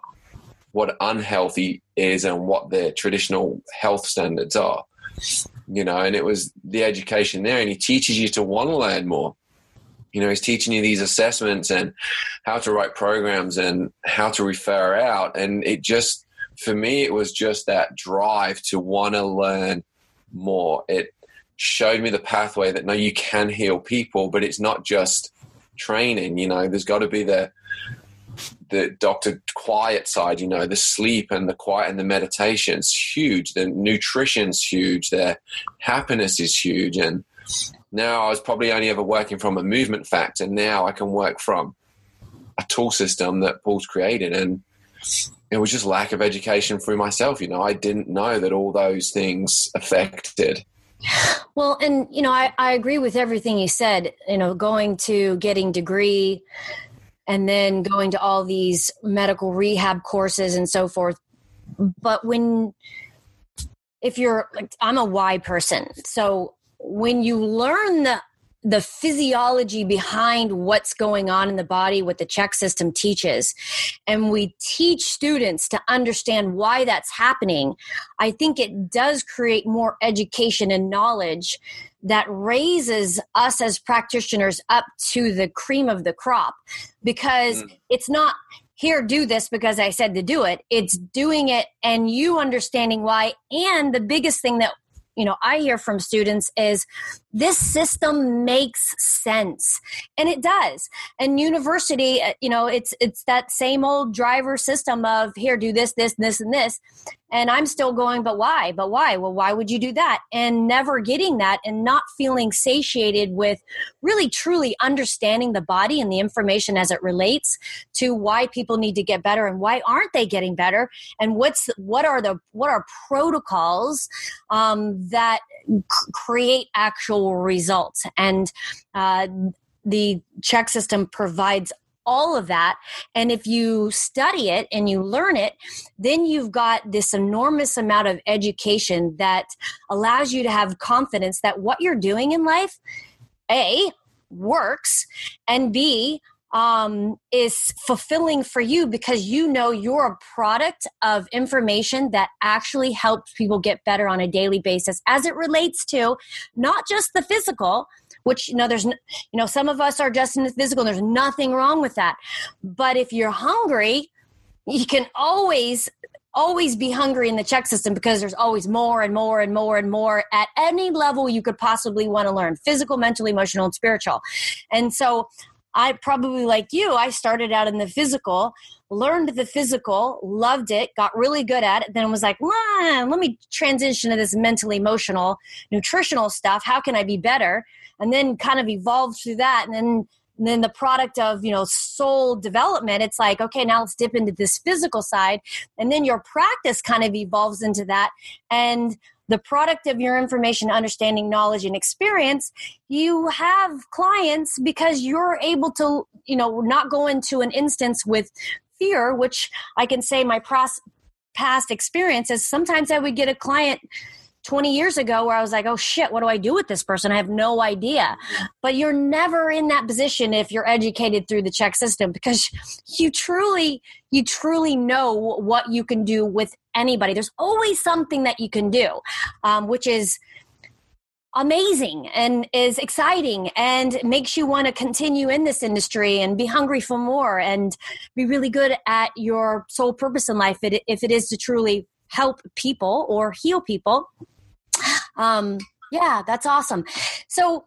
what unhealthy is and what the traditional health standards are you know, and it was the education there. And he teaches you to want to learn more. You know, he's teaching you these assessments and how to write programs and how to refer out. And it just, for me, it was just that drive to want to learn more. It showed me the pathway that no, you can heal people, but it's not just training. You know, there's got to be the the doctor quiet side, you know, the sleep and the quiet and the meditation's huge. The nutrition's huge. The happiness is huge. And now I was probably only ever working from a movement factor. Now I can work from a tool system that Paul's created. And it was just lack of education for myself. You know, I didn't know that all those things affected. Well, and you know, I, I agree with everything you said. You know, going to getting degree, and then going to all these medical rehab courses and so forth. But when, if you're like, I'm a why person. So when you learn the the physiology behind what's going on in the body, what the CHEK system teaches, and we teach students to understand why that's happening, I think it does create more education and knowledge that raises us as practitioners up to the cream of the crop. Because mm. it's not here do this because i said to do it. It's doing it and you understanding why. And the biggest thing that you know i hear from students is this system makes sense. And it does. And university uh, you know it's it's that same old driver system of here do this this this and this. And i'm still going but why? But why? Well why would you do that? And never getting that and not feeling satiated with really truly understanding the body and the information as it relates to why people need to get better and why aren't they getting better? And what's what are the what are protocols um, that c- create actual results. And uh, the CHEK system provides all of that. And if you study it and you learn it, then you've got this enormous amount of education that allows you to have confidence that what you're doing in life, A, works, and B, um, is fulfilling for you because you know you're a product of information that actually helps people get better on a daily basis as it relates to not just the physical which you know there's you know some of us are just in the physical there's nothing wrong with that. But if you're hungry you can always always be hungry in the CHEK system because there's always more and more and more and more at any level you could possibly want to learn physical mental emotional and spiritual. And so I probably like you, I started out in the physical, learned the physical, loved it, got really good at it, then was like, let me transition to this mental, emotional, nutritional stuff. How can I be better? And then kind of evolved through that. And then and then the product of you know soul development it's like okay now let's dip into this physical side and then your practice kind of evolves into that and the product of your information, understanding, knowledge, and experience, you have clients because you're able to, you know, not go into an instance with fear, which I can say my pros- past experience is sometimes I would get a client 20 years ago where I was like, oh shit, what do I do with this person? I have no idea. But you're never in that position if you're educated through the CHEK system because you truly, you truly know what you can do with anybody. There's always something that you can do, um, which is amazing and is exciting and makes you want to continue in this industry and be hungry for more and be really good at your sole purpose in life if it is to truly help people or heal people. Um, yeah that's awesome. So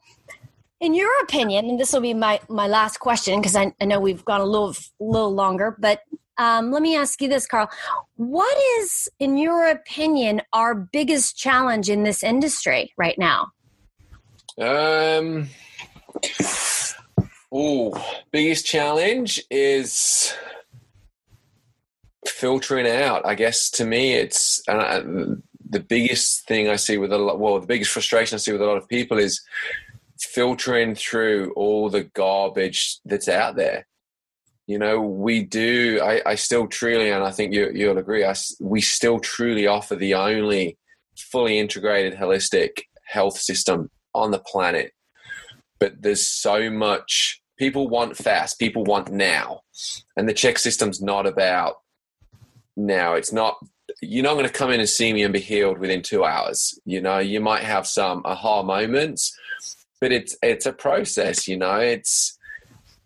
in your opinion and this will be my my last question because I, I, know we've gone a little little longer but um, let me ask you this carl. What is in your opinion our biggest challenge in this industry right now? Um. Oh, biggest challenge is filtering out. I guess to me, it's uh, the biggest thing I see with a lot. Well, the biggest frustration I see with a lot of people is filtering through all the garbage that's out there. You know, we do. I, I still truly, and I think you, you'll agree. I, we still truly offer the only fully integrated, holistic health system on the planet. But there's so much people want fast, people want now. And the CHEK system's not about now. It's not you're not going to come in and see me and be healed within two hours. You know, you might have some aha moments, but it's it's a process. You know, it's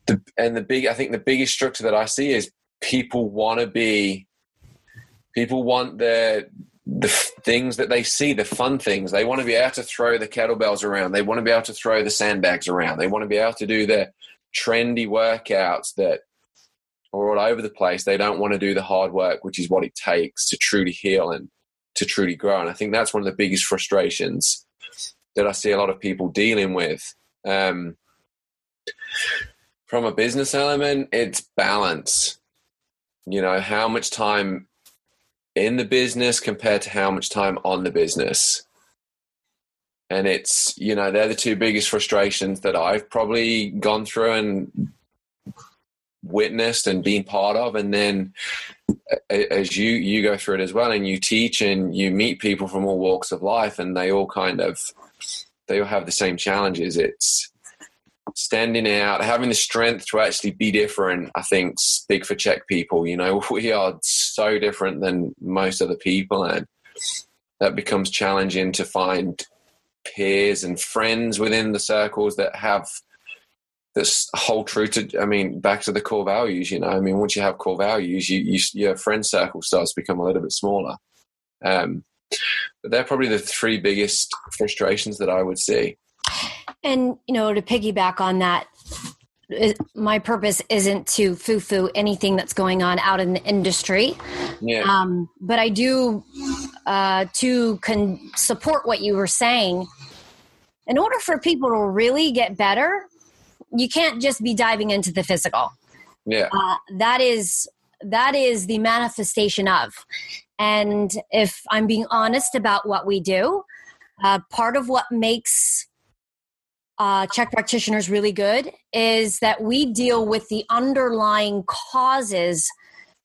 the and the big. I think the biggest structure that I see is people want to be. People want the the things that they see, the fun things. They want to be able to throw the kettlebells around. They want to be able to throw the sandbags around. They want to be able to do the trendy workouts that are all over the place. They don't want to do the hard work, which is what it takes to truly heal and to truly grow. And I think that's one of the biggest frustrations that I see a lot of people dealing with. Um, from a business element, it's balance. You know, how much time in the business compared to how much time on the business. And it's, you know, they're the two biggest frustrations that I've probably gone through and witnessed and been part of. And then as you, you go through it as well and you teach and you meet people from all walks of life and they all kind of, they all have the same challenges. It's, standing out, having the strength to actually be different, I think, big for CHEK people. You know, we are so different than most other people, and that becomes challenging to find peers and friends within the circles that have this whole truth. to. I mean, back to the core values. You know, I mean, once you have core values, you, you your friend circle starts to become a little bit smaller. Um, but they're probably the three biggest frustrations that I would see. And, you know, to piggyback on that, my purpose isn't to foo foo anything that's going on out in the industry. Yeah. Um, but I do, uh, to con- support what you were saying, in order for people to really get better, you can't just be diving into the physical. Yeah. Uh, that is that is the manifestation of. And if I'm being honest about what we do, uh, part of what makes uh, CHEK practitioners really good is that we deal with the underlying causes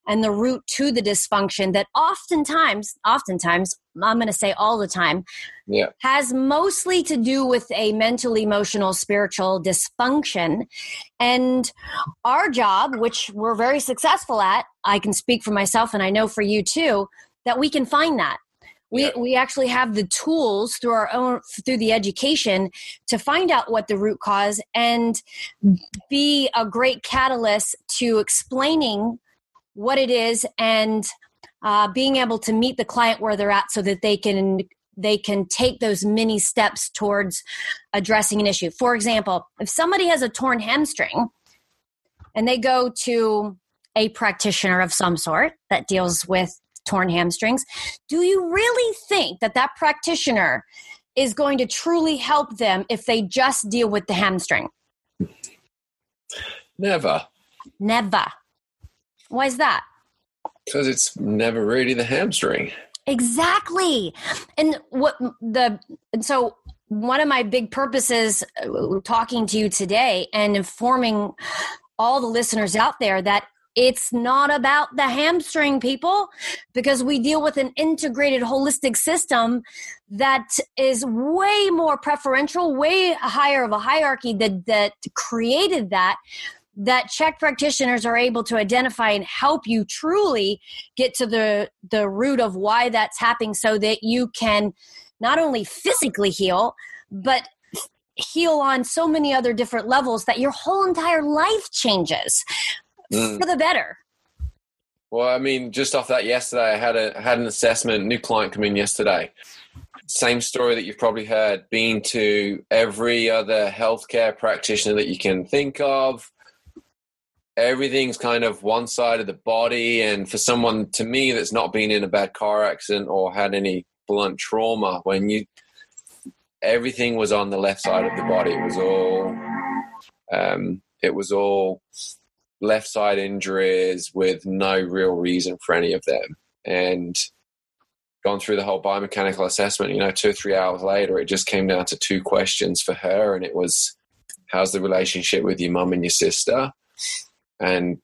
and the root to the dysfunction that oftentimes, oftentimes, I'm going to say all the time, yeah. has mostly to do with a mental, emotional, spiritual dysfunction. And our job, which we're very successful at, I can speak for myself and I know for you too, that we can find that we yeah. we actually have the tools through our own through the education to find out what the root cause and be a great catalyst to explaining what it is and uh, being able to meet the client where they're at so that they can they can take those mini steps towards addressing an issue for example if somebody has a torn hamstring and they go to a practitioner of some sort that deals with torn hamstrings. Do you really think that that practitioner is going to truly help them if they just deal with the hamstring? Never. Never. Why is that? Because it's never really the hamstring. Exactly. And what the and so one of my big purposes uh, talking to you today and informing all the listeners out there that it's not about the hamstring people because we deal with an integrated holistic system that is way more preferential way higher of a hierarchy that that created that that CHEK practitioners are able to identify and help you truly get to the the root of why that's happening so that you can not only physically heal but heal on so many other different levels that your whole entire life changes mm. for the better well i mean just off that yesterday i had a had an assessment new client come in yesterday same story that you've probably heard been to every other healthcare practitioner that you can think of everything's kind of one side of the body. And for someone to me that's not been in a bad car accident or had any blunt trauma, when you everything was on the left side of the body, it was all um, it was all left side injuries with no real reason for any of them. And gone through the whole biomechanical assessment, you know, two or three hours later, it just came down to two questions for her. And it was, how's the relationship with your mum and your sister? And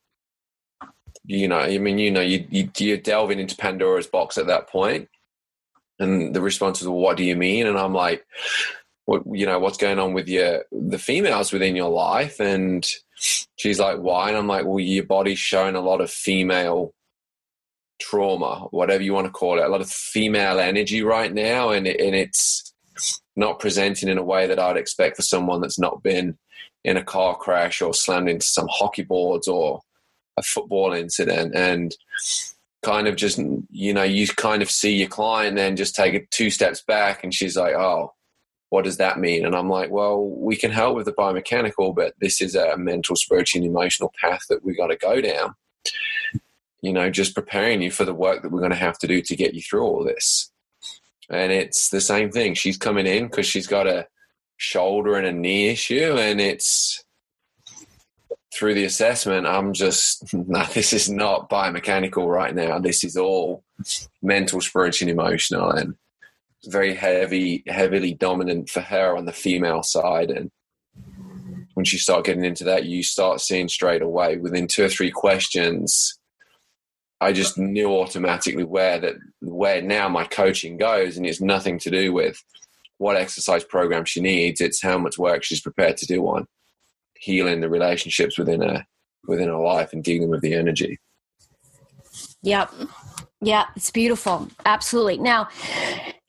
you know, I mean, you know, you, you you're delving into Pandora's box at that point, and the response is, well, "What do you mean?" And I'm like, "What you know, what's going on with your the females within your life?" And she's like, "Why?" And I'm like, "Well, your body's showing a lot of female trauma, whatever you want to call it, a lot of female energy right now, and and it's not presenting in a way that I'd expect for someone that's not been." In a car crash or slammed into some hockey boards or a football incident and kind of just you know you kind of see your client then just take it two steps back and she's like oh what does that mean? And i'm like well we can help with the biomechanical but this is a mental spiritual and emotional path that we got to go down you know just preparing you for the work that we're going to have to do to get you through all this. And it's the same thing. She's coming in because she's got a shoulder and a knee issue, and it's through the assessment, I'm just, this is not biomechanical right now. This is all mental, spiritual, and emotional, and very heavy, heavily dominant for her on the female side. And once you start getting into that, you start seeing straight away within two or three questions. I just knew automatically where that where now my coaching goes, and it's nothing to do with what exercise program she needs. It's how much work she's prepared to do on healing the relationships within her within her life and dealing with the energy. Yep. Yeah, it's beautiful. Absolutely. Now,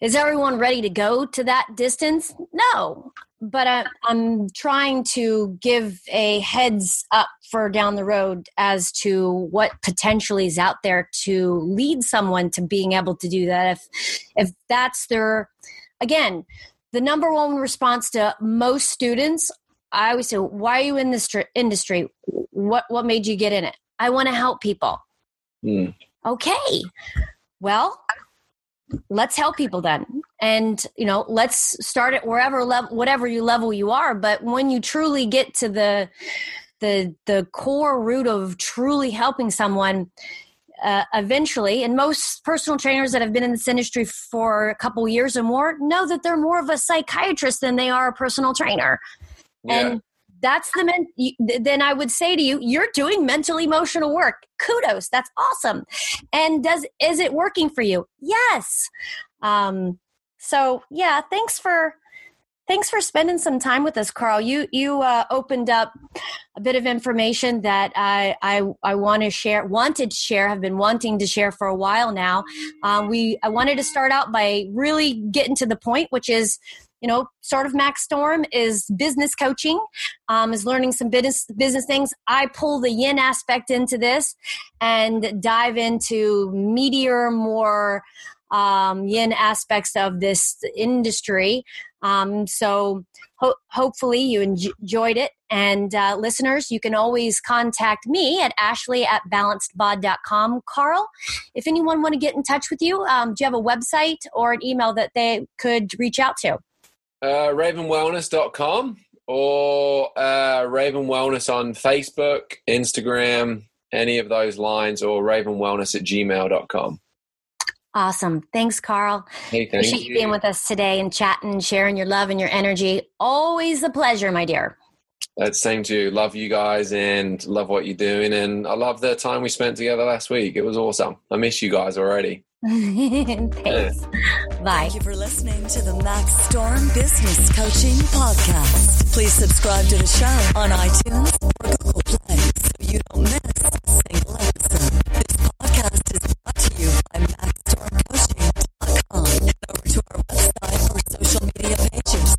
is everyone ready to go to that distance? No, but I, am trying to give a heads up for down the road as to what potentially is out there to lead someone to being able to do that. If if that's their again, the number one response to most students, I always say, "Why are you in this industry? What what made you get in it?" I want to help people. Mm. Okay, well, let's help people then, and you know, let's start at wherever level, whatever you level you are. But when you truly get to the the the core root of truly helping someone uh, eventually, and most personal trainers that have been in this industry for a couple years or more know that they're more of a psychiatrist than they are a personal trainer. Yeah. And that's the men then i would say to you you're doing mental emotional work. Kudos. That's awesome. And does is it working for you? Yes. Um so yeah thanks for Thanks for spending some time with us, Carl. You you uh, opened up a bit of information that I I, I want to share, wanted to share, have been wanting to share for a while now. Um, we I wanted to start out by really getting to the point, which is you know, sort of Max Storm is business coaching, um, is learning some business business things. I pull the yin aspect into this and dive into meteor more um, yin aspects of this industry. Um, so ho- hopefully you enjoyed it. And uh, listeners, you can always contact me at ashley at balancedbod.com. Carl, if anyone want to get in touch with you, um, do you have a website or an email that they could reach out to? Uh, ravenwellness.com or uh, Raven Wellness on Facebook, Instagram, any of those lines, or ravenwellness at gmail.com. Awesome. Thanks, Carl. Hey, thank Appreciate you being with us today and chatting, sharing your love and your energy. Always a pleasure, my dear. Uh, same to you. Love you guys and love what you're doing. And I love the time we spent together last week. It was awesome. I miss you guys already. Thanks. Yeah. Bye. Thank you for listening to the Max Storm Business Coaching Podcast. Please subscribe to the show on iTunes head over to our website or social media pages.